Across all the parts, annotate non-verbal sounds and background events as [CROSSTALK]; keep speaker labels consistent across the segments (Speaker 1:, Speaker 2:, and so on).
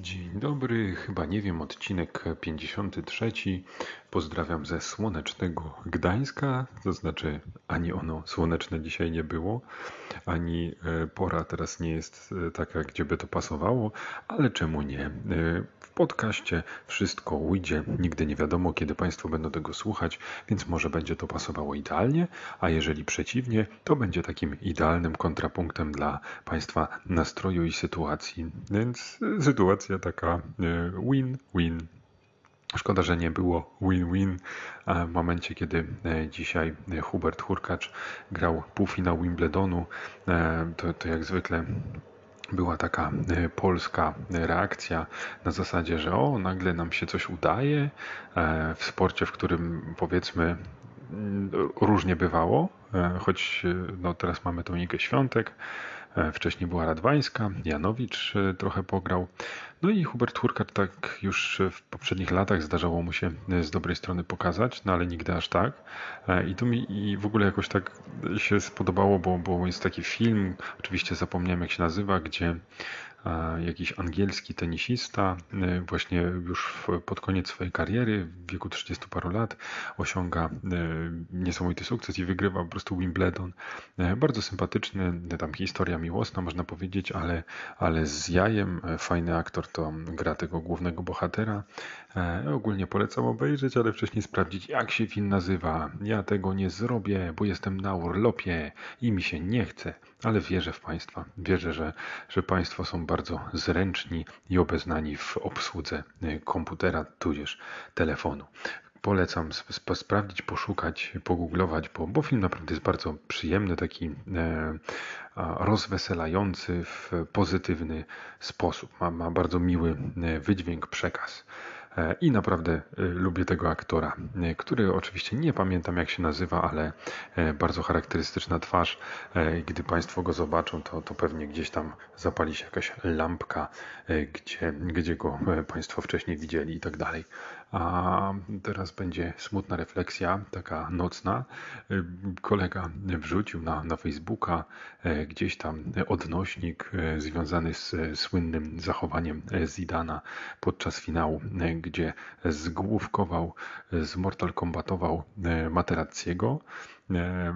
Speaker 1: Dzień dobry, chyba nie wiem, odcinek 53. Pozdrawiam ze słonecznego Gdańska, to znaczy ani ono słoneczne dzisiaj nie było, ani e, pora teraz nie jest e, taka, gdzie by to pasowało, ale czemu nie? E, w podcaście wszystko ujdzie, nigdy nie wiadomo, kiedy Państwo będą tego słuchać, więc może będzie to pasowało idealnie, a jeżeli przeciwnie, to będzie takim idealnym kontrapunktem dla Państwa nastroju i sytuacji. Więc sytuacja taka win-win. Szkoda, że nie było win-win w momencie, kiedy e, dzisiaj Hubert Hurkacz grał półfinał Wimbledonu. E, to, to jak zwykle była taka e, polska reakcja na zasadzie, że o, nagle nam się coś udaje w sporcie, w którym powiedzmy mm, różnie bywało, choć no, teraz mamy tą Igę Świątek, wcześniej była Radwańska, Janowicz trochę pograł. No i Hubert Hurkacz tak już w poprzednich latach zdarzało mu się z dobrej strony pokazać, no ale nigdy aż tak. E, I to mi i w ogóle jakoś tak się spodobało, bo, bo jest taki film, oczywiście zapomniałem jak się nazywa, gdzie jakiś angielski tenisista, e, właśnie już pod koniec swojej kariery, w wieku 30 paru lat, osiąga e, niesamowity sukces i wygrywa po prostu Wimbledon. E, bardzo sympatyczny, tam historia miłosna, można powiedzieć, ale, ale z jajem. Fajny aktor to gra tego głównego bohatera. Ogólnie polecam obejrzeć, ale wcześniej sprawdzić, jak się film nazywa. Ja tego nie zrobię, bo jestem na urlopie i mi się nie chce, ale wierzę w Państwa. Wierzę, że, że Państwo są bardzo zręczni i obeznani w obsłudze y, komputera tudzież telefonu. Polecam sp sprawdzić, poszukać, pogooglować, bo, bo film naprawdę jest bardzo przyjemny, taki e, rozweselający w pozytywny sposób. Ma, ma bardzo miły e, wydźwięk, przekaz. E, I naprawdę e, lubię tego aktora, e, który oczywiście nie pamiętam jak się nazywa, ale bardzo charakterystyczna twarz. Gdy Państwo go zobaczą, to, to pewnie gdzieś tam zapali się jakaś lampka, gdzie, gdzie go Państwo wcześniej widzieli i tak dalej. A teraz będzie smutna refleksja, taka nocna. Kolega wrzucił na, na Facebooka gdzieś tam odnośnik związany z słynnym zachowaniem Zidana podczas finału gdzie zgłówkował, zmortal-kombatował e, Materackiego. E,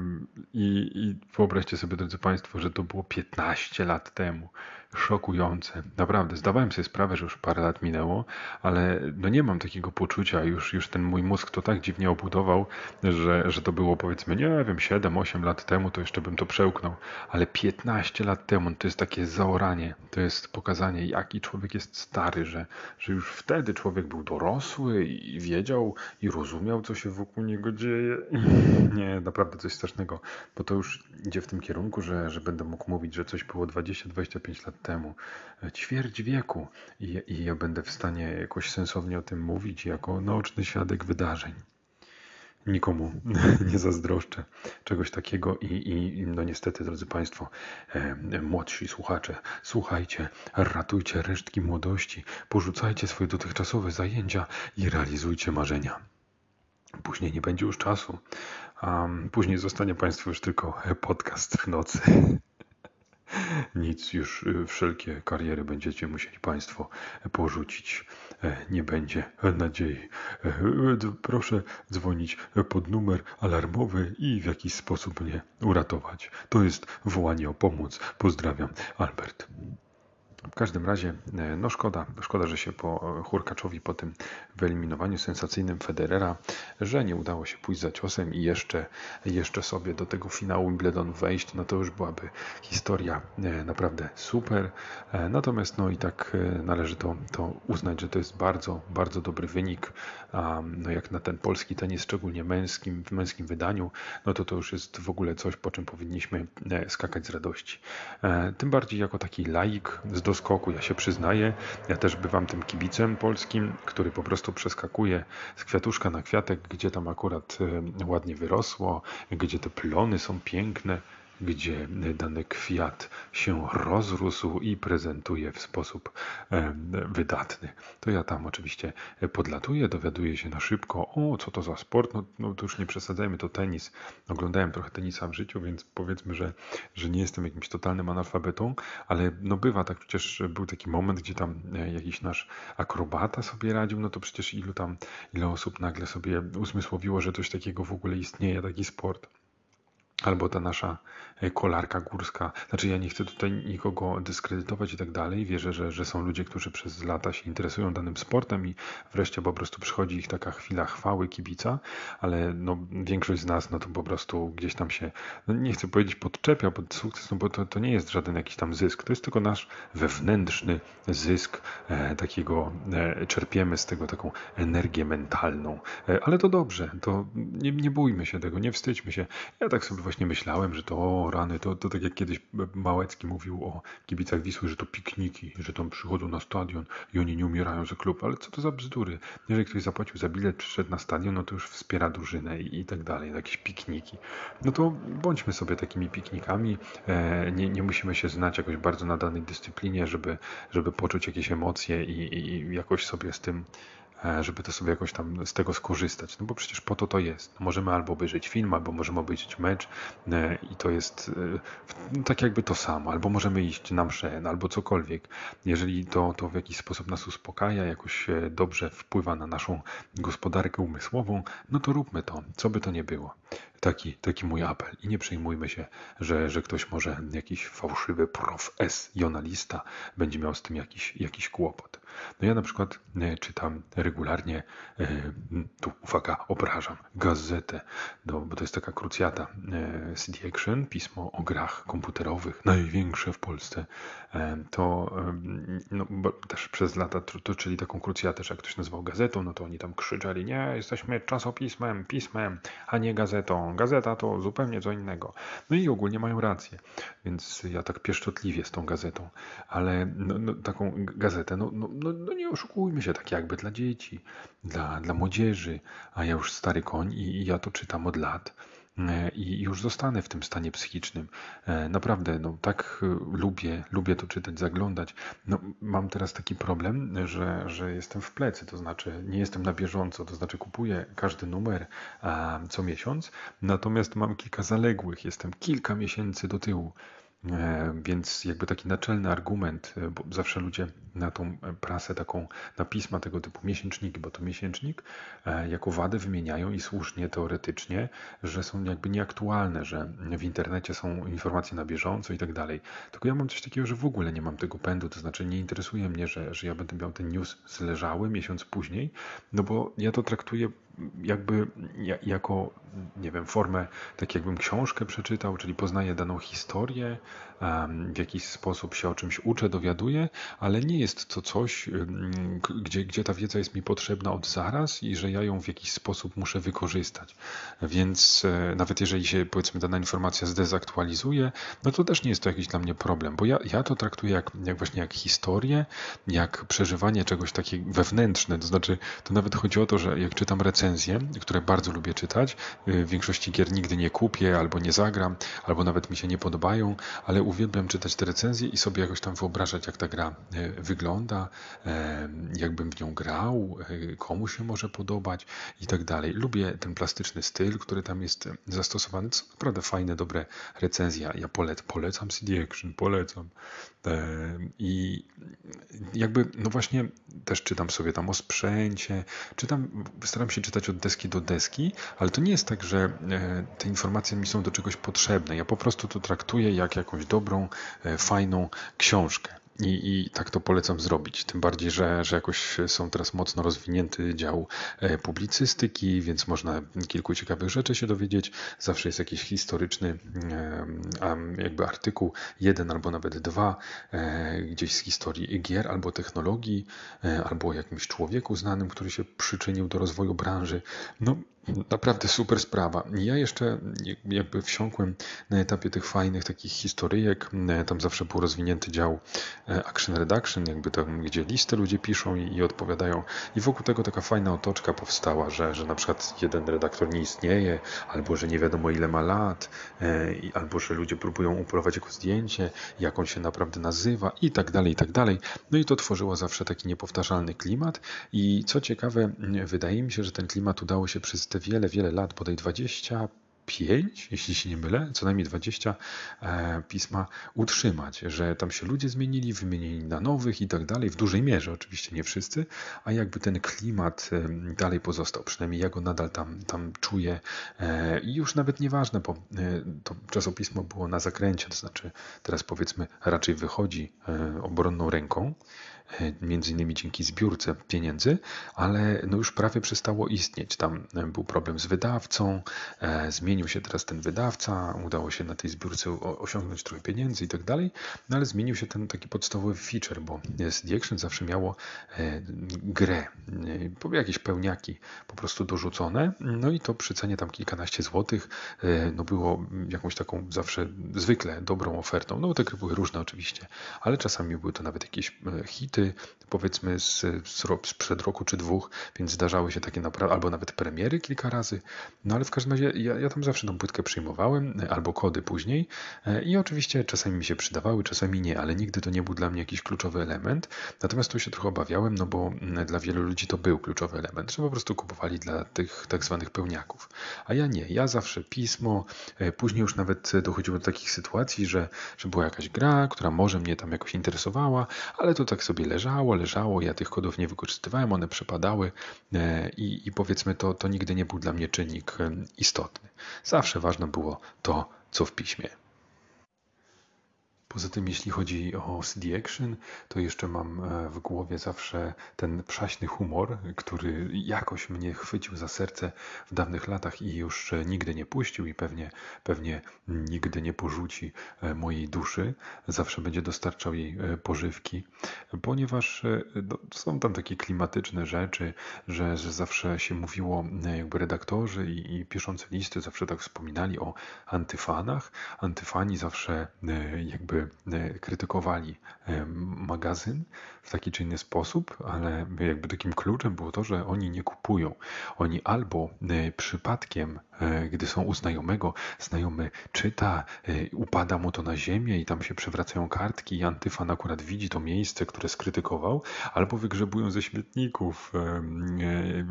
Speaker 1: I, I wyobraźcie sobie, drodzy Państwo, że to było 15 lat temu szokujące. Naprawdę, zdawałem sobie sprawę, że już parę lat minęło, ale no nie mam takiego poczucia, już, już ten mój mózg to tak dziwnie obudował, że, że to było powiedzmy, nie wiem, 7-8 lat temu, to jeszcze bym to przełknął, ale 15 lat temu to jest takie zaoranie, to jest pokazanie, jaki człowiek jest stary, że, że już wtedy człowiek był dorosły i wiedział i rozumiał, co się wokół niego dzieje. [LAUGHS] Nie, naprawdę coś strasznego, bo to już idzie w tym kierunku, że, że będę mógł mówić, że coś było 20-25 lat temu, ćwierć wieku i, i ja będę w stanie jakoś sensownie o tym mówić jako naoczny świadek wydarzeń. Nikomu [LAUGHS] nie zazdroszczę czegoś takiego i, i no niestety, drodzy Państwo, e, młodsi słuchacze, słuchajcie, ratujcie resztki młodości, porzucajcie swoje dotychczasowe zajęcia i realizujcie marzenia. Później nie będzie już czasu, a później zostanie Państwu już tylko podcast w nocy. [LAUGHS] Nic już, y, wszelkie kariery będziecie musieli Państwo porzucić. E, nie będzie nadziei. E, proszę dzwonić pod numer alarmowy i w jakiś sposób mnie uratować. To jest wołanie o pomoc. Pozdrawiam, Albert. W każdym razie, e, no szkoda, szkoda, że się po Hurkaczowi po tym wyeliminowaniu sensacyjnym Federera, że nie udało się pójść za ciosem i jeszcze, jeszcze sobie do tego finału Wimbledon wejść, no to już byłaby historia e, naprawdę super. E, natomiast no i tak należy to, to uznać, że to jest bardzo, bardzo dobry wynik. No jak na ten polski tenis, szczególnie męskim, w męskim wydaniu, no to to już jest w ogóle coś, po czym powinniśmy skakać z radości. Tym bardziej jako taki laik z skoku, ja się przyznaję. Ja też bywam tym kibicem polskim, który po prostu przeskakuje z kwiatuszka na kwiatek, gdzie tam akurat e, ładnie wyrosło, gdzie te plony są piękne. Gdzie dany kwiat się rozrósł i prezentuje w sposób wydatny. To ja tam oczywiście podlatuję, dowiaduję się na szybko, o co to za sport, no, no to już nie przesadzajmy, to tenis. Oglądałem trochę tenisa w życiu, więc powiedzmy, że, że nie jestem jakimś totalnym analfabetą, ale no bywa tak, przecież był taki moment, gdzie tam e, jakiś nasz akrobata sobie radził, no to przecież ilu tam, ile osób nagle sobie uzmysłowiło, że coś takiego w ogóle istnieje, taki sport albo ta nasza kolarka górska. Znaczy ja nie chcę tutaj nikogo dyskredytować i tak dalej. Wierzę, że, że są ludzie, którzy przez lata się interesują danym sportem i wreszcie po prostu przychodzi ich taka chwila chwały kibica, ale no, większość z nas no to po prostu gdzieś tam się, no nie chcę powiedzieć podczepia pod sukces, no bo to, to nie jest żaden jakiś tam zysk. To jest tylko nasz wewnętrzny zysk e, takiego, e, czerpiemy z tego taką energię mentalną. E, ale to dobrze, to nie, nie bójmy się tego, nie wstydźmy się. Ja tak sobie właśnie myślałem, że to rany, to, to tak jak kiedyś Małecki mówił o kibicach Wisły, że to pikniki, że tam przychodzą na stadion i oni nie umierają za klub, ale co to za bzdury? Jeżeli ktoś zapłacił za bilet, przyszedł na stadion, no to już wspiera drużynę i, i tak dalej, jakieś pikniki. No to bądźmy sobie takimi piknikami, e, nie, nie musimy się znać jakoś bardzo na danej dyscyplinie, żeby, żeby poczuć jakieś emocje i, i jakoś sobie z tym żeby to sobie jakoś tam z tego skorzystać. No bo przecież po to to jest. No możemy albo obejrzeć film, albo możemy obejrzeć mecz e, i to jest e, no tak jakby to samo. Albo możemy iść na mszę, no albo cokolwiek. Jeżeli to, to w jakiś sposób nas uspokaja, jakoś dobrze wpływa na naszą gospodarkę umysłową, no to róbmy to, co by to nie było. Taki, taki mój apel. I nie przejmujmy się, że, że ktoś może, jakiś fałszywy profesjonalista będzie miał z tym jakiś, jakiś kłopot. No ja na przykład e, czytam regularnie, e, tu uwaga, obrażam, gazetę, no, bo to jest taka krucjata e, CD Action, pismo o grach komputerowych, największe w Polsce. To no, też przez lata toczyli taką krucjatę, że jak ktoś nazywał gazetą, no to oni tam krzyczeli, nie, jesteśmy czasopismem, pismem, a nie gazetą. Gazeta to zupełnie co innego. No i ogólnie mają rację, więc ja tak pieszczotliwie z tą gazetą, ale no, no, taką gazetę, no, no, no, no nie oszukujmy się, tak jakby dla dzieci, dla, dla młodzieży, a ja już stary koń i, i ja to czytam od lat i już zostanę w tym stanie psychicznym. E, naprawdę, no tak e, lubię, lubię to czytać, zaglądać. No, mam teraz taki problem, że, że jestem w plecy, to znaczy nie jestem na bieżąco, to znaczy kupuję każdy numer co miesiąc, natomiast mam kilka zaległych, jestem kilka miesięcy do tyłu. E, więc jakby taki naczelny argument, e, bo zawsze ludzie na tą e, prasę taką, na pisma tego typu miesięczniki, bo to miesięcznik, jako wadę wymieniają i słusznie teoretycznie, że są jakby nieaktualne, że w internecie są informacje na bieżąco i tak dalej. Tylko ja mam coś takiego, że w ogóle nie mam tego pędu, to znaczy nie interesuje mnie, że, że ja będę miał ten news zleżały miesiąc później, no bo ja to traktuję jakby jako, nie wiem, formę, tak jakbym książkę przeczytał, czyli poznaję daną historię, w jakiś sposób się o czymś uczę, dowiaduję, ale nie jest to coś, gdzie, gdzie ta wiedza jest mi potrzebna od zaraz i że ja ją w jakiś sposób muszę wykorzystać. Więc e, nawet jeżeli się, powiedzmy, dana informacja zdezaktualizuje, no to też nie jest to jakiś dla mnie problem, bo ja, ja to traktuję jak, jak właśnie jak historię, jak przeżywanie czegoś takiego wewnętrzne, to znaczy, to nawet chodzi o to, że jak czytam recenzje, które bardzo lubię czytać, y, w większości gier nigdy nie kupię, albo nie zagram, albo nawet mi się nie podobają, ale uwielbiam czytać te recenzje i sobie jakoś tam wyobrażać, jak ta gra e, wygląda, e, jakbym w nią grał, e, komu się może podobać i tak dalej. Lubię ten plastyczny styl, który tam jest zastosowany. To są naprawdę fajne, dobre recenzje. Ja polec polecam CD Action, polecam. I jakby, no właśnie, też czytam sobie tam o sprzęcie, czytam, staram się czytać od deski do deski, ale to nie jest tak, że te informacje mi są do czegoś potrzebne. Ja po prostu to traktuję jak jakąś dobrą, e, fajną książkę. I, I, tak to polecam zrobić. Tym bardziej, że, że jakoś są teraz mocno rozwinięty dział e, publicystyki, więc można kilku ciekawych rzeczy się dowiedzieć. Zawsze jest jakiś historyczny jakby artykuł, jeden albo nawet dwa, e, gdzieś z historii gier albo technologii, albo o jakimś człowieku znanym, który się przyczynił do rozwoju branży. No, Naprawdę super sprawa. Ja jeszcze jakby wsiąkłem na etapie tych fajnych takich historyjek. Tam zawsze był rozwinięty dział e, Action Redaction, jakby tam, gdzie listy ludzie piszą i, i odpowiadają. I wokół tego taka fajna otoczka powstała, że, że na przykład jeden redaktor nie istnieje, albo że nie wiadomo ile ma lat, e, albo że ludzie próbują upolować jego zdjęcie, jak on się naprawdę nazywa i tak dalej, i tak dalej. No i to tworzyło zawsze taki niepowtarzalny klimat. I co ciekawe, wydaje mi się, że ten klimat udało się przez wiele, wiele lat, bodaj 25, jeśli się nie mylę, co najmniej 20 e, pisma utrzymać, że tam się ludzie zmienili, wymienili na nowych i tak dalej, w dużej mierze, oczywiście nie wszyscy, a jakby ten klimat e, dalej pozostał, przynajmniej ja go nadal tam, tam czuję e, i już nawet nieważne, bo to czasopismo było na zakręcie, to znaczy teraz powiedzmy raczej wychodzi obronną ręką, między innymi dzięki zbiórce pieniędzy, ale no już prawie przestało istnieć. Tam był problem z wydawcą, e, zmienił się teraz ten wydawca, udało się na tej zbiórce osiągnąć trochę pieniędzy i tak dalej, no ale zmienił się ten taki podstawowy feature, bo CD Action zawsze miało grę, jakieś pełniaki po prostu dorzucone, no i to przy cenie tam kilkanaście złotych, no było jakąś taką zawsze zwykle dobrą ofertą. No te gry były różne oczywiście, ale czasami były to nawet jakieś hity, powiedzmy z, sprzed roku czy dwóch, więc zdarzały się takie naprawdę, albo nawet premiery kilka razy. No ale w każdym razie ja, ja tam zawsze tą płytkę przyjmowałem, albo kody później e, i oczywiście czasami mi się przydawały, czasami nie, ale nigdy to nie był dla mnie jakiś kluczowy element. Natomiast tu się trochę obawiałem, no bo mm, dla wielu ludzi to był kluczowy element, że po prostu kupowali dla tych tak zwanych pełniaków. A ja nie, ja zawsze pismo, e, później już nawet dochodziło do takich sytuacji, że, że była jakaś gra, która może mnie tam jakoś interesowała, ale to tak sobie leżało, leżało, ja tych kodów nie wykorzystywałem, one przepadały e, i, i powiedzmy to, to nigdy nie był dla mnie czynnik e, istotny. Zawsze ważne było to, co w piśmie. Poza tym, jeśli chodzi o CD Action, to jeszcze mam e, w głowie zawsze ten przaśny humor, który jakoś mnie chwycił za serce w dawnych latach i już nigdy nie puścił i pewnie, pewnie nigdy nie porzuci e, mojej duszy. Zawsze będzie dostarczał jej e, pożywki, ponieważ no, są tam takie klimatyczne rzeczy, że, że zawsze się mówiło, jakby redaktorzy i, i piszący listy zawsze tak wspominali o antyfanach. Antyfani zawsze jakby E, krytykowali e, magazyn w taki czy inny sposób, ale jakby takim kluczem było to, że oni nie kupują. Oni albo e, przypadkiem, gdy są u znajomego, znajomy czyta, upada mu to na ziemię i tam się przewracają kartki i antyfan akurat widzi to miejsce, które skrytykował, albo wygrzebują ze śmietników,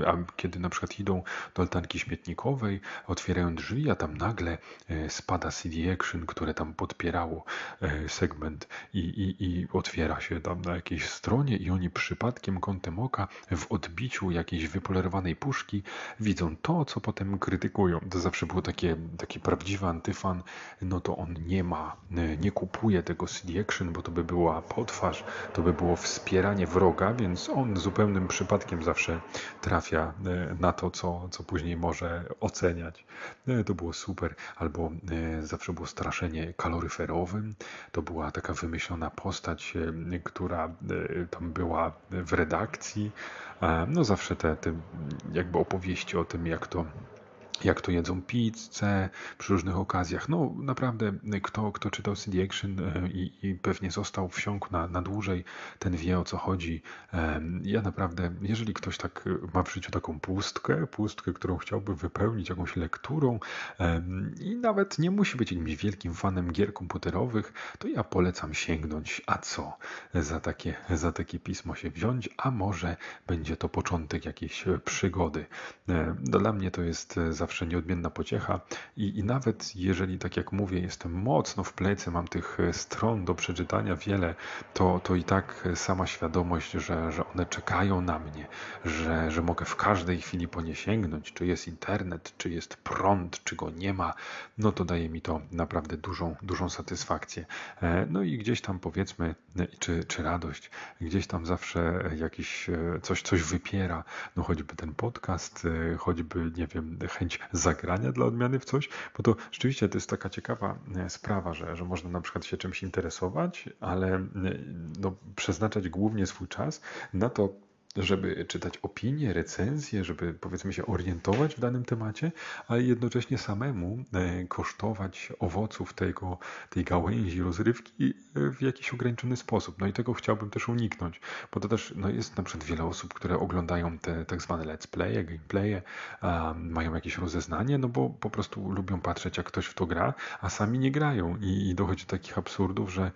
Speaker 1: a kiedy na przykład idą do altanki śmietnikowej, otwierają drzwi, a tam nagle spada CD Action, które tam podpierało segment i, i, i otwiera się tam na jakiejś stronie i oni przypadkiem kątem oka w odbiciu jakiejś wypolerowanej puszki widzą to, co potem krytykują. To zawsze było takie, taki prawdziwy antyfan, no to on nie ma, nie kupuje tego CD Action, bo to by była potwarz, to by było wspieranie wroga, więc on zupełnym przypadkiem zawsze trafia e, na to, co, co później może oceniać. E, to było super. Albo e, zawsze było straszenie kaloryferowym, to była taka wymyślona postać, e, która e, tam była w redakcji. E, no zawsze te, te jakby opowieści o tym, jak to jak to jedzą pizzę przy różnych okazjach. No naprawdę, kto, kto czytał CD Action e, i, i pewnie został wsiąkł na, na dłużej, ten wie o co chodzi. Ja naprawdę, jeżeli ktoś tak ma w życiu taką pustkę, pustkę, którą chciałby wypełnić jakąś lekturą i nawet nie musi być jakimś wielkim fanem gier komputerowych, to ja polecam sięgnąć, a co za takie, za takie pismo się wziąć, a może będzie to początek jakiejś przygody. Dla mnie to jest za zawsze nieodmienna pociecha. I, i nawet jeżeli, tak jak mówię, jestem mocno w plecy, mam tych e, stron do przeczytania wiele, to, to i tak sama świadomość, że, że one czekają na mnie, że, że mogę w każdej chwili po nie sięgnąć, czy jest internet, czy jest prąd, czy go nie ma, no to daje mi to naprawdę dużą, dużą satysfakcję. E, no i gdzieś tam powiedzmy, e, czy, czy radość, gdzieś tam zawsze jakiś coś, coś wypiera, no choćby ten podcast, choćby, nie wiem, chęć zagrania dla odmiany w coś, bo to rzeczywiście to jest taka ciekawa e, sprawa, że, że można na przykład się czymś interesować, ale e, no, przeznaczać głównie swój czas na to, żeby czytać opinie, recenzje, żeby powiedzmy się orientować w danym temacie, ale jednocześnie samemu e, kosztować owoców tego, tej gałęzi rozrywki e, w jakiś ograniczony sposób. No i tego chciałbym też uniknąć, bo to też no jest na przykład wiele osób, które oglądają te tak zwane let's playe, gameplaye, mają jakieś rozeznanie, no bo po prostu lubią patrzeć jak ktoś w to gra, a sami nie grają i, i dochodzi do takich absurdów, że,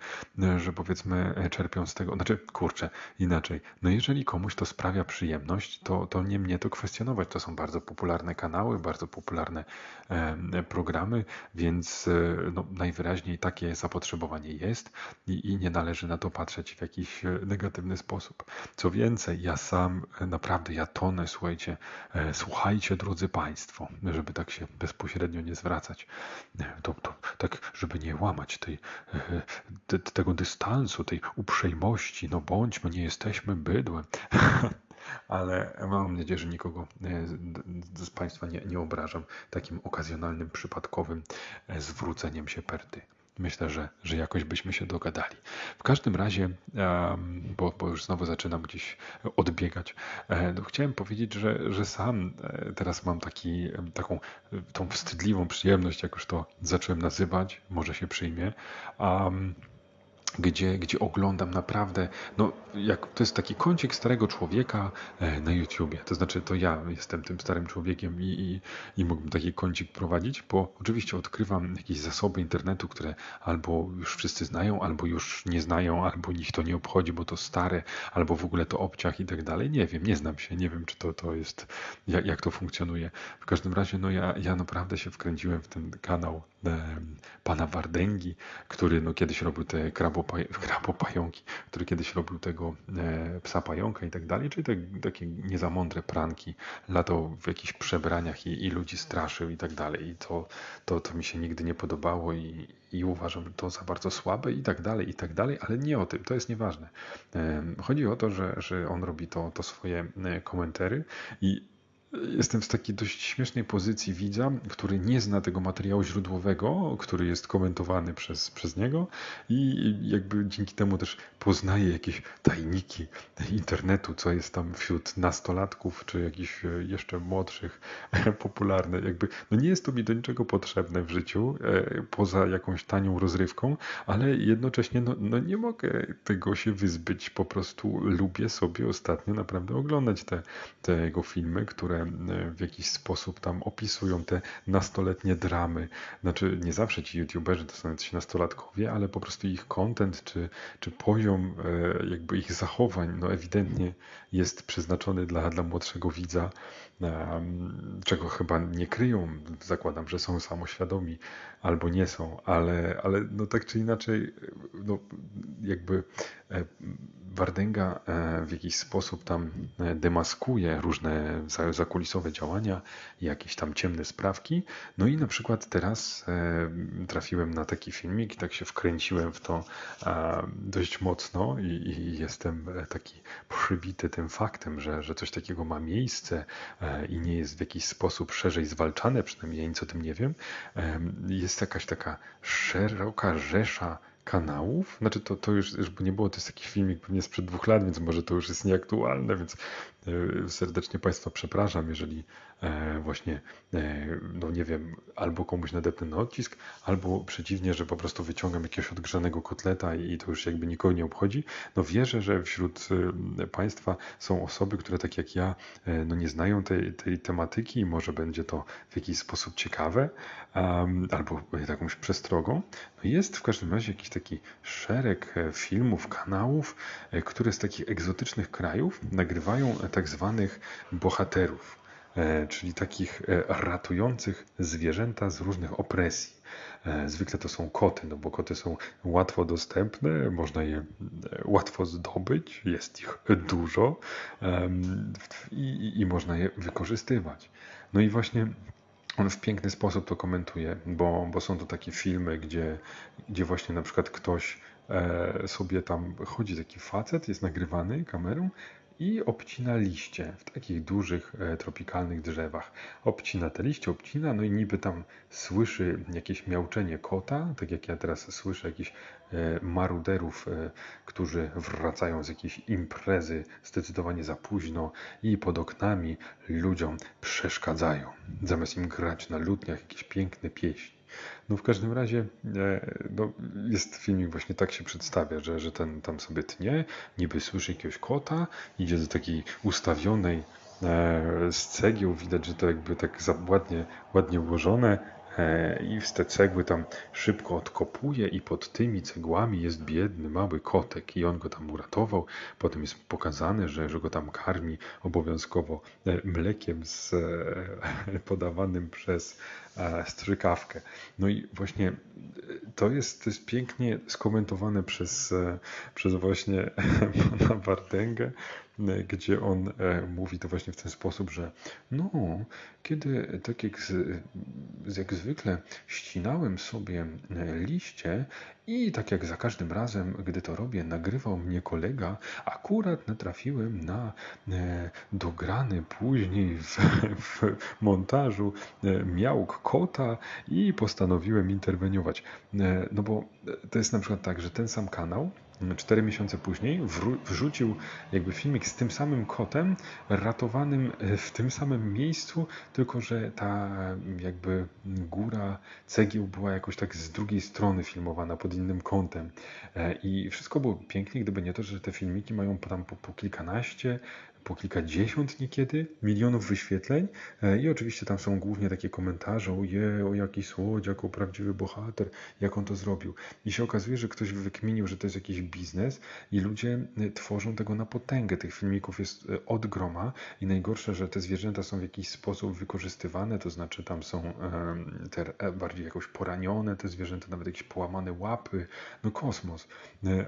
Speaker 1: że powiedzmy czerpią z tego, znaczy kurczę, inaczej, no jeżeli komuś to sprawia przyjemność, to, to nie mnie to kwestionować. To są bardzo popularne kanały, bardzo popularne e, programy, więc e, no, najwyraźniej takie zapotrzebowanie jest i, i nie należy na to patrzeć w jakiś e, negatywny sposób. Co więcej, ja sam naprawdę, ja tonę, słuchajcie, słuchajcie, drodzy Państwo, żeby tak się bezpośrednio nie zwracać, to, to, tak, żeby nie łamać tej, te, tego dystansu, tej uprzejmości, no bądźmy, nie jesteśmy bydłem. [LAUGHS] [LAUGHS] ale mam nadzieję, że nikogo e, z Państwa nie, nie obrażam takim okazjonalnym, przypadkowym e, zwróceniem się perty. Myślę, że, że jakoś byśmy się dogadali. W każdym razie, bo, bo już znowu zaczynam gdzieś odbiegać, e, no chciałem powiedzieć, że, że sam teraz mam taki, taką tą wstydliwą przyjemność, jak już to zacząłem nazywać, może się przyjmie. Gdzie, gdzie oglądam naprawdę, no jak to jest taki kącik starego człowieka e, na YouTubie. To znaczy to ja jestem tym starym człowiekiem i, i, i mógłbym taki kącik prowadzić, bo oczywiście odkrywam jakieś zasoby internetu, które albo już wszyscy znają, albo już nie znają, albo nich to nie obchodzi, bo to stare, albo w ogóle to obciach i tak dalej. Nie wiem, nie znam się, nie wiem czy to, to jest, jak, jak to funkcjonuje. W każdym razie no ja, ja naprawdę się wkręciłem w ten kanał e, pana Wardęgi, który no kiedyś robił te krabo krabopająki, który kiedyś robił tego e, psa pająka i tak dalej, czyli te, takie niezamądre pranki, latał w jakichś przebraniach i, i ludzi straszył i tak dalej. I to, to, to mi się nigdy nie podobało i, i uważam to za bardzo słabe i tak dalej, i tak dalej, ale nie o tym, to jest nieważne. E, chodzi o to, że, że on robi to, to swoje e, komentary i Jestem w takiej dość śmiesznej pozycji widza, który nie zna tego materiału źródłowego, który jest komentowany przez, przez niego i jakby dzięki temu też poznaje jakieś tajniki internetu, co jest tam wśród nastolatków, czy jakichś e, jeszcze młodszych, popularne. Jakby, no nie jest to mi do niczego potrzebne w życiu, e, poza jakąś tanią rozrywką, ale jednocześnie no, no nie mogę tego się wyzbyć. Po prostu lubię sobie ostatnio naprawdę oglądać te, te jego filmy, które W jakiś sposób tam opisują te nastoletnie dramy. Znaczy, nie zawsze ci youtuberzy to są ci nastolatkowie, ale po prostu ich content czy, czy poziom e, jakby ich zachowań, no ewidentnie jest przeznaczony dla, dla młodszego widza, czego chyba nie kryją. Zakładam, że są samoświadomi albo nie są, ale, ale no tak czy inaczej, no jakby e, Wardęga e, w jakiś sposób tam e, demaskuje różne zakulisowe działania, jakieś tam ciemne sprawki. No i na przykład teraz trafiłem na taki filmik tak się wkręciłem w to dość mocno i, i jestem taki przybity tym faktem, że, że coś takiego ma miejsce i nie jest w jakiś sposób szerzej zwalczane, przynajmniej ja nic o tym nie wiem. Jest jakaś taka szeroka rzesza kanałów. Znaczy to, to już, już nie było, to jest jakiś filmik pewnie sprzed dwóch lat, więc może to już jest nieaktualne, więc e, serdecznie Państwa przepraszam, jeżeli e, właśnie, e, no nie wiem, albo komuś nadepnę na odcisk, albo przeciwnie, że po prostu wyciągam jakiegoś odgrzanego kotleta i to już jakby nikogo nie obchodzi. No wierzę, że wśród Państwa są osoby, które tak jak ja, no nie znają tej, tej tematyki i może będzie to w jakiś sposób ciekawe, albo jakąś przestrogą. No jest w każdym razie jakiś taki szereg e, filmów, kanałów, e, które z takich egzotycznych krajów nagrywają e, tak zwanych bohaterów, czyli takich ratujących zwierzęta z różnych opresji. Zwykle to są koty, no bo koty są łatwo dostępne, można je łatwo zdobyć, jest ich dużo i, i można je wykorzystywać. No i właśnie on w piękny sposób to komentuje, bo, bo są to takie filmy, gdzie, gdzie właśnie na przykład ktoś e, sobie tam chodzi, taki facet, jest nagrywany kamerą i obcina liście w takich dużych tropikalnych drzewach. Obcina te liście, obcina, no i niby tam słyszy jakieś miauczenie kota, tak jak ja teraz słyszę jakichś maruderów, którzy wracają z jakiejś imprezy zdecydowanie za późno i pod oknami ludziom przeszkadzają, zamiast im grać na lutniach jakieś piękne pieśni. No w każdym razie e, no, jest filmik właśnie tak się przedstawia, że, że ten tam sobie tnie, niby słyszy jakiegoś kota, idzie do takiej ustawionej e, z cegieł, widać, że to jakby tak ładnie, ładnie ułożone, E, i w te cegły tam szybko odkopuje i pod tymi cegłami jest biedny mały kotek i on go tam uratował. Potem jest pokazane, że, że go tam karmi obowiązkowo e, mlekiem z, e, [LAUGHS] podawanym przez strzykawkę. No i właśnie to jest, to jest pięknie skomentowane przez, przez właśnie [LAUGHS] pana Wardęgę, gdzie on mówi to właśnie w ten sposób, że no, kiedy tak jak, z, jak zwykle ścinałem sobie liście i tak jak za każdym razem, gdy to robię, nagrywał mnie kolega, akurat natrafiłem na e, dograny później w, w montażu e, miałk kota i postanowiłem interweniować. E, no bo to jest na przykład tak, że ten sam kanał cztery miesiące później wrzucił jakby filmik z tym samym kotem ratowanym w tym samym miejscu, tylko że ta jakby góra cegieł była jakoś tak z drugiej strony filmowana pod innym kątem. E, I wszystko było pięknie, gdyby nie to, że te filmiki mają tam po, po kilkanaście, po kilkadziesiąt niekiedy milionów wyświetleń e, i oczywiście tam są głównie takie komentarze o je, o jaki słodziak, o prawdziwy bohater, jak on to zrobił. I się okazuje, że ktoś wykminił, że to jest jakiś biznes i ludzie e, tworzą tego na potęgę. Tych filmików jest e, od groma i najgorsze, że te zwierzęta są w jakiś sposób wykorzystywane, to znaczy tam są te bardziej jakoś poranione te zwierzęta, nawet jakieś połamane łapy, no kosmos.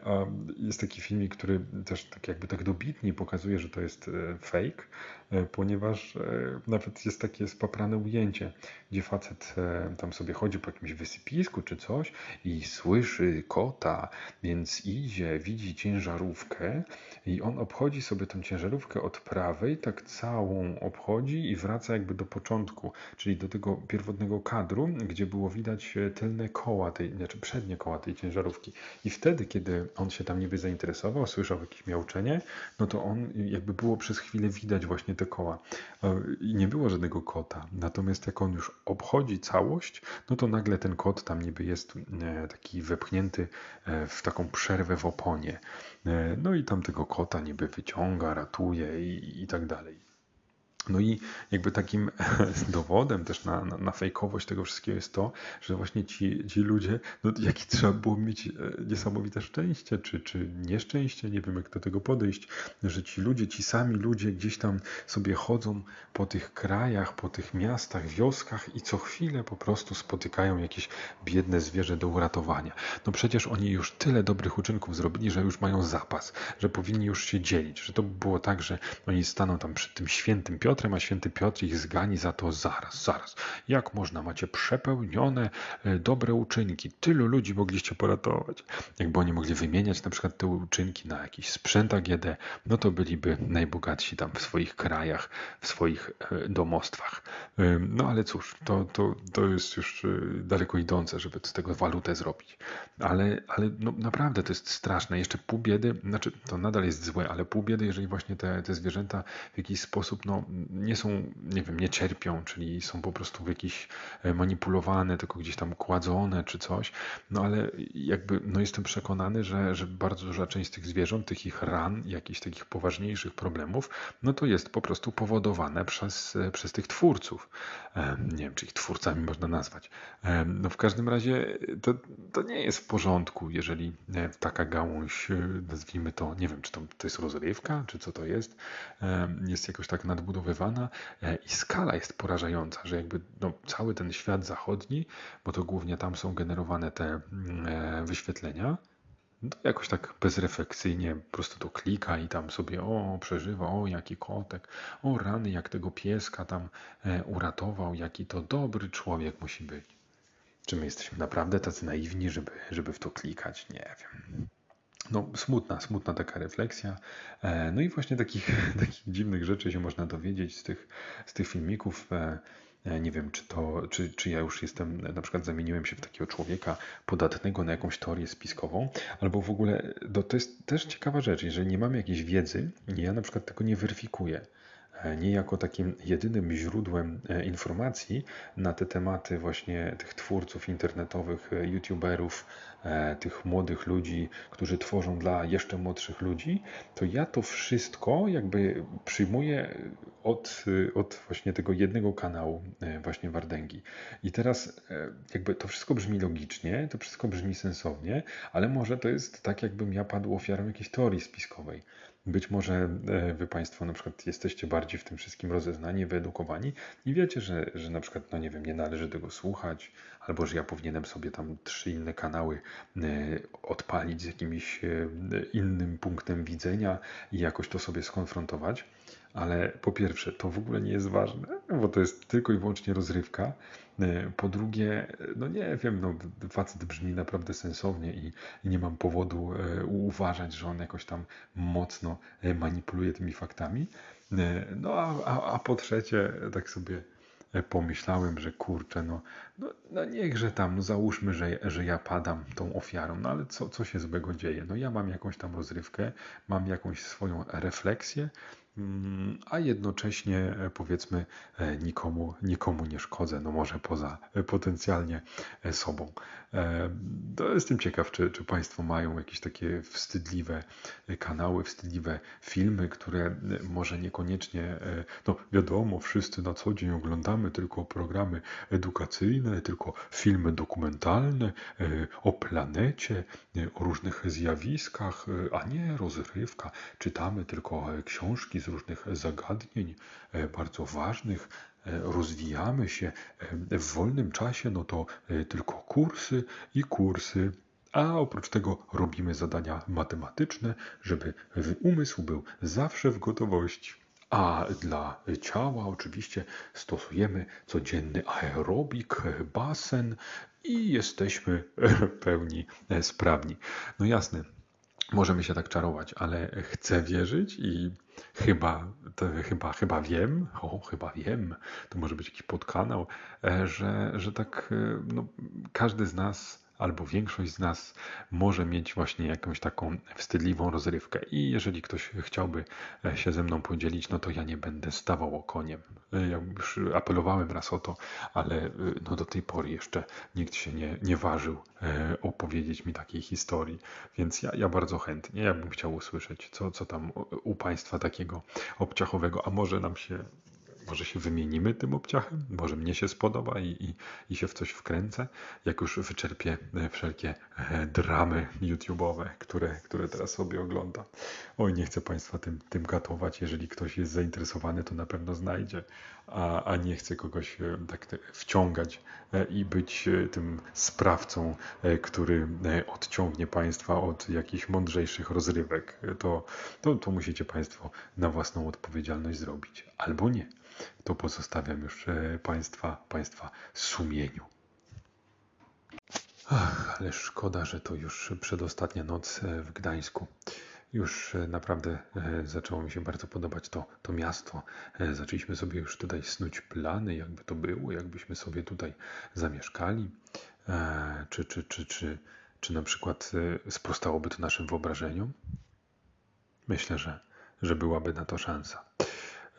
Speaker 1: A jest taki filmik, który też tak jakby tak dobitnie pokazuje, że to jest E, fake, e, ponieważ e, nawet jest takie spaprane ujęcie, gdzie facet tam sobie chodzi po jakimś wysypisku czy coś i słyszy kota, więc idzie, widzi ciężarówkę i on obchodzi sobie tą ciężarówkę od prawej, tak całą obchodzi i wraca jakby do początku, czyli do tego pierwotnego kadru, gdzie było widać tylne koła, tej, znaczy przednie koła tej ciężarówki. I wtedy, kiedy on się tam niby zainteresował, słyszał jakieś miauczenie, no to on jakby było przez chwilę widać właśnie te koła. E, I nie było żadnego kota. Natomiast jak on już obchodzi całość, no to nagle ten kot tam niby jest e, taki wepchnięty e, w taką przerwę w oponie. No i tam tego kota niby wyciąga, ratuje i, i tak dalej. No i jakby takim [LAUGHS] dowodem też na, na, na fejkowość tego wszystkiego jest to, że właśnie ci, ci ludzie, no jaki trzeba było mieć e, niesamowite szczęście, czy, czy nieszczęście, nie wiem jak do tego podejść, że ci ludzie, ci sami ludzie gdzieś tam sobie chodzą po tych krajach, po tych miastach, wioskach i co chwilę po prostu spotykają jakieś biedne zwierzę do uratowania. No przecież oni już tyle dobrych uczynków zrobili, że już mają zapas, że powinni już się dzielić, że to było tak, że oni staną tam przed tym świętym Piotrem, Piotrem, a święty Piotr ich zgani za to zaraz, zaraz. Jak można? Macie przepełnione e, dobre uczynki. Tylu ludzi mogliście poratować. Jakby oni mogli wymieniać na przykład te uczynki na jakiś sprzęt AGD, no to byliby najbogatsi tam w swoich krajach, w swoich e, domostwach. E, no ale cóż, to, to, to jest już daleko idące, żeby z tego walutę zrobić. Ale, ale no, naprawdę to jest straszne. Jeszcze pół biedy, znaczy to nadal jest złe, ale pół biedy, jeżeli właśnie te, te zwierzęta w jakiś sposób no, nie są, nie wiem, nie cierpią, czyli są po prostu w jakiś e, manipulowane, tylko gdzieś tam kładzone czy coś. No ale jakby, no jestem przekonany, że, że bardzo duża część tych zwierząt, tych ich ran, jakichś takich poważniejszych problemów, no to jest po prostu powodowane przez, e, przez tych twórców. Nie wiem, czy ich twórcami można nazwać. No w każdym razie to, to nie jest w porządku, jeżeli e, taka gałąź, nazwijmy to, nie wiem, czy to, to jest rozrywka, czy co to jest, jest jakoś tak nadbudowywana E, i skala jest porażająca, że jakby no, cały ten świat zachodni, bo to głównie tam są generowane te mm, e, wyświetlenia, no jakoś tak bezrefleksyjnie po prostu to klika i tam sobie o, przeżywa, o, jaki kotek, o, rany, jak tego pieska tam e, uratował, jaki to dobry człowiek musi być. Czy my jesteśmy naprawdę tacy naiwni, żeby, żeby w to klikać? Nie wiem. No, smutna, smutna taka refleksja. E, no i właśnie takich, [LAUGHS] takich dziwnych rzeczy się można dowiedzieć z tych, z tych filmików. E, e, nie wiem, czy to, czy, czy ja już jestem, na przykład zamieniłem się w takiego człowieka podatnego na jakąś teorię spiskową, albo w ogóle, to, to jest też ciekawa rzecz, jeżeli nie mamy jakiejś wiedzy, ja na przykład tego nie weryfikuję nie jako takim jedynym źródłem e, informacji na te tematy właśnie tych twórców internetowych, e, youtuberów, e, tych młodych ludzi, którzy tworzą dla jeszcze młodszych ludzi, to ja to wszystko jakby przyjmuję od, od właśnie tego jednego kanału właśnie Wardęgi. I teraz jakby to wszystko brzmi logicznie, to wszystko brzmi sensownie, ale może to jest tak, jakbym ja padł ofiarą jakiejś teorii spiskowej. Być może e, wy Państwo na przykład jesteście bardziej w tym wszystkim rozeznani, wyedukowani i wiecie, że, że na przykład, no nie wiem, nie należy tego słuchać, albo że ja powinienem sobie tam trzy inne kanały e, odpalić z jakimś e, innym punktem widzenia i jakoś to sobie skonfrontować. Ale po pierwsze, to w ogóle nie jest ważne, bo to jest tylko i wyłącznie rozrywka. E, po drugie, no nie wiem, no facet brzmi naprawdę sensownie i, nie mam powodu e, uważać, że on jakoś tam mocno e, manipuluje tymi faktami. No a, a, a po trzecie, tak sobie pomyślałem, że kurczę, no, no, no niechże tam, no załóżmy, że, że ja padam tą ofiarą, no ale co, co się złego dzieje? No ja mam jakąś tam rozrywkę, mam jakąś swoją refleksję, a jednocześnie e, powiedzmy e, nikomu, nikomu nie szkodzę, no może poza e, potencjalnie sobą. Jestem ciekaw, czy, czy Państwo mają jakieś takie wstydliwe kanały, wstydliwe filmy, które może niekoniecznie, no wiadomo, wszyscy na co dzień oglądamy tylko programy edukacyjne, tylko filmy dokumentalne o planecie, o różnych zjawiskach, a nie rozrywka. Czytamy tylko książki z różnych zagadnień e, bardzo ważnych, e, rozwijamy się e, w wolnym czasie, no to tylko kursy i kursy. A oprócz tego robimy zadania matematyczne, żeby umysł był zawsze w gotowości. A dla ciała oczywiście stosujemy codzienny aerobik, basen i jesteśmy pełni sprawni. No jasne, możemy się tak czarować, ale chcę wierzyć i chyba, chyba, chyba wiem, o, chyba wiem, to może być jakiś podkanał, e, że, że tak e, no, każdy z nas albo większość z nas może mieć właśnie jakąś taką wstydliwą rozrywkę. I jeżeli ktoś chciałby e, się ze mną podzielić, no to ja nie będę stawał okoniem. E, ja już apelowałem raz o to, ale e, no do tej pory jeszcze nikt się nie, nie ważył opowiedzieć mi takiej historii. Więc ja, ja bardzo chętnie, ja bym chciał usłyszeć, co, co tam u Państwa takiego obciachowego, a może nam się może się wymienimy tym obciachem, może mnie się spodoba i, i, i się w coś wkręcę, jak już wyczerpię e, wszelkie e, dramy YouTube'owe, które, które teraz sobie oglądam. Oj, nie chcę Państwa tym, tym gatować. Jeżeli ktoś jest zainteresowany, to na pewno znajdzie, a, a nie chcę kogoś e, tak wciągać i być tym sprawcą, który odciągnie Państwa od jakichś mądrzejszych rozrywek. To, to, to musicie Państwo na własną odpowiedzialność zrobić. Albo nie to pozostawiam już e, Państwa, Państwa sumieniu. Ach, ale szkoda, że to już przedostatnia noc e, w Gdańsku. Już e, naprawdę zaczęło mi się bardzo podobać to, to miasto. Zaczęliśmy sobie już tutaj snuć plany, jakby to było, jakbyśmy sobie tutaj zamieszkali. Czy, czy, czy, czy, czy na przykład sprostałoby to naszym wyobrażeniom? Myślę, że, że byłaby na to szansa.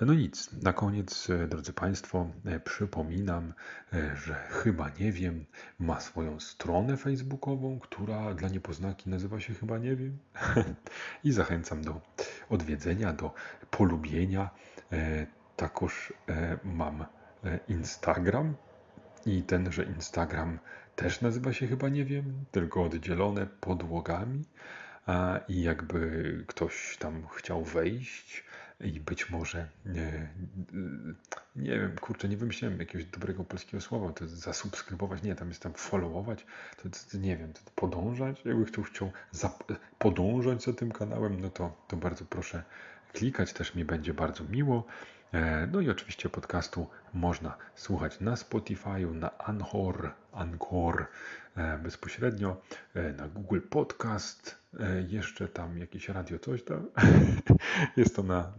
Speaker 1: No nic, na koniec, e, drodzy Państwo, e, przypominam, e, że chyba nie wiem, ma swoją stronę facebookową, która dla niepoznaki nazywa się chyba nie wiem. [LAUGHS] I zachęcam do odwiedzenia, do polubienia. Takoż mam Instagram i tenże Instagram też nazywa się chyba nie wiem, tylko oddzielone podłogami. I jakby ktoś tam chciał wejść, i być może nie, nie wiem, kurczę, nie wymyśliłem jakiegoś dobrego polskiego słowa, to zasubskrybować, nie, tam jest tam followować, to, to nie wiem, to podążać, jakby ktoś chciał podążać za tym kanałem, no to, to bardzo proszę klikać, też mi będzie bardzo miło. E, no i oczywiście podcastu można słuchać na Spotify'u, na Anchor, Anchor e, bezpośrednio, e, na Google Podcast, jeszcze tam jakieś radio, coś tam. [LAUGHS] Jest to na,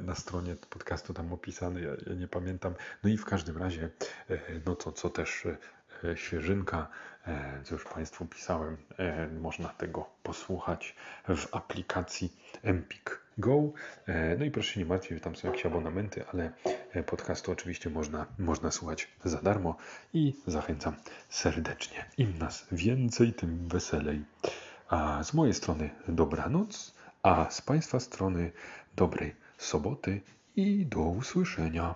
Speaker 1: na stronie podcastu tam opisane, ja, ja nie pamiętam. No i w każdym razie, no to co też świeżynka, co już Państwu pisałem, można tego posłuchać w aplikacji Empik Go. E, no i proszę się nie martwić, tam są jakieś abonamenty, ale e, podcastu oczywiście można, można słuchać za darmo i zachęcam serdecznie. Im nas więcej, tym weselej. A z mojej strony dobranoc, a z Państwa strony dobrej soboty i do usłyszenia.